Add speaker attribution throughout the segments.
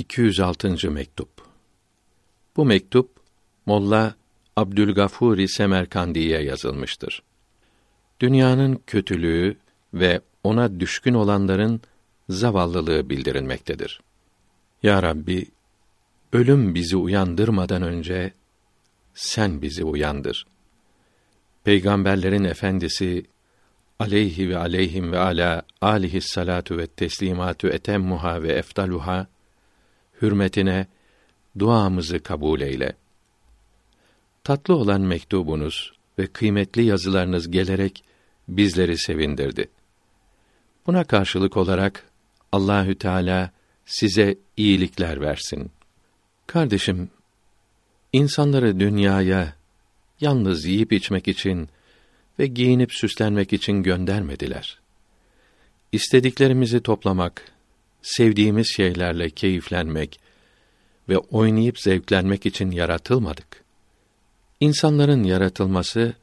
Speaker 1: 206. mektup. Bu mektup Molla Abdülgafuri Semerkandi'ye yazılmıştır. Dünyanın kötülüğü ve ona düşkün olanların zavallılığı bildirilmektedir. Ya Rabbi, ölüm bizi uyandırmadan önce sen bizi uyandır. Peygamberlerin efendisi aleyhi ve aleyhim ve ala alihi salatu ve teslimatu etemmuha ve eftaluha hürmetine duamızı kabul eyle. Tatlı olan mektubunuz ve kıymetli yazılarınız gelerek bizleri sevindirdi. Buna karşılık olarak Allahü Teala size iyilikler versin. Kardeşim, insanları dünyaya yalnız yiyip içmek için ve giyinip süslenmek için göndermediler. İstediklerimizi toplamak, sevdiğimiz şeylerle keyiflenmek ve oynayıp zevklenmek için yaratılmadık. İnsanların yaratılması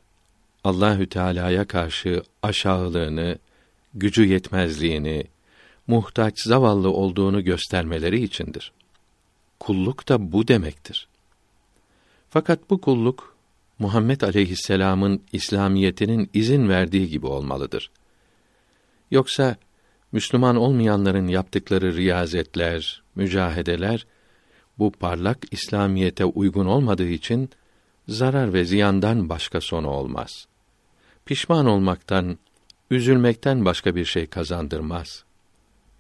Speaker 1: Allahü Teala'ya karşı aşağılığını, gücü yetmezliğini, muhtaç zavallı olduğunu göstermeleri içindir. Kulluk da bu demektir. Fakat bu kulluk Muhammed aleyhisselam'ın İslamiyetinin izin verdiği gibi olmalıdır. Yoksa Müslüman olmayanların yaptıkları riyazetler, mücahedeler bu parlak İslamiyete uygun olmadığı için zarar ve ziyandan başka sonu olmaz. Pişman olmaktan, üzülmekten başka bir şey kazandırmaz.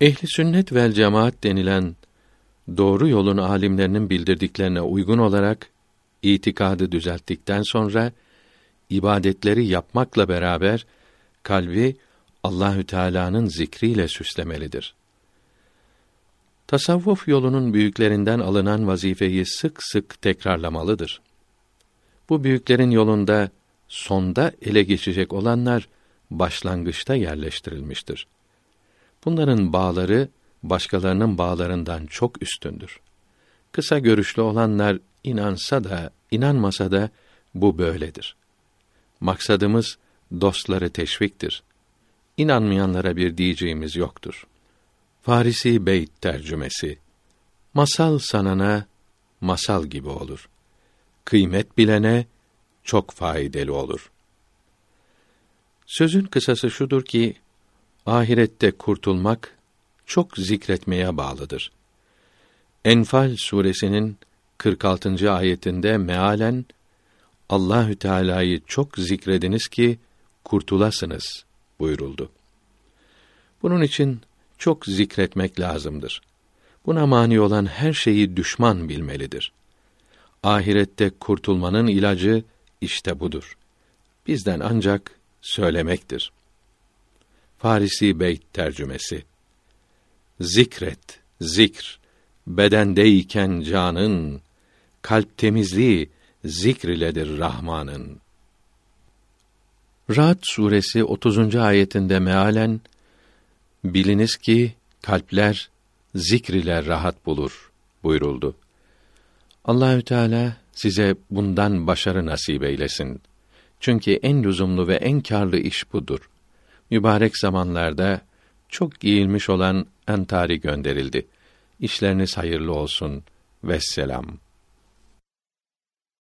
Speaker 1: Ehli sünnet vel cemaat denilen doğru yolun alimlerinin bildirdiklerine uygun olarak itikadı düzelttikten sonra ibadetleri yapmakla beraber kalbi Allahü Teala'nın zikriyle süslemelidir. Tasavvuf yolunun büyüklerinden alınan vazifeyi sık sık tekrarlamalıdır. Bu büyüklerin yolunda sonda ele geçecek olanlar başlangıçta yerleştirilmiştir. Bunların bağları başkalarının bağlarından çok üstündür. Kısa görüşlü olanlar inansa da inanmasa da bu böyledir. Maksadımız dostları teşviktir. İnanmayanlara bir diyeceğimiz yoktur. Farisi Beyt tercümesi Masal sanana masal gibi olur. Kıymet bilene çok faydalı olur. Sözün kısası şudur ki ahirette kurtulmak çok zikretmeye bağlıdır. Enfal suresinin 46. ayetinde mealen Allahü Teala'yı çok zikrediniz ki kurtulasınız buyuruldu. Bunun için çok zikretmek lazımdır. Buna mani olan her şeyi düşman bilmelidir. Ahirette kurtulmanın ilacı işte budur. Bizden ancak söylemektir. Farisi Beyt tercümesi Zikret, zikr, bedendeyken canın, kalp temizliği zikr iledir Rahman'ın. Ra'd suresi 30. ayetinde mealen biliniz ki kalpler zikr ile rahat bulur buyuruldu. Allahü Teala size bundan başarı nasip eylesin. Çünkü en lüzumlu ve en karlı iş budur. Mübarek zamanlarda çok giyilmiş olan entari gönderildi. İşleriniz hayırlı olsun. Vesselam.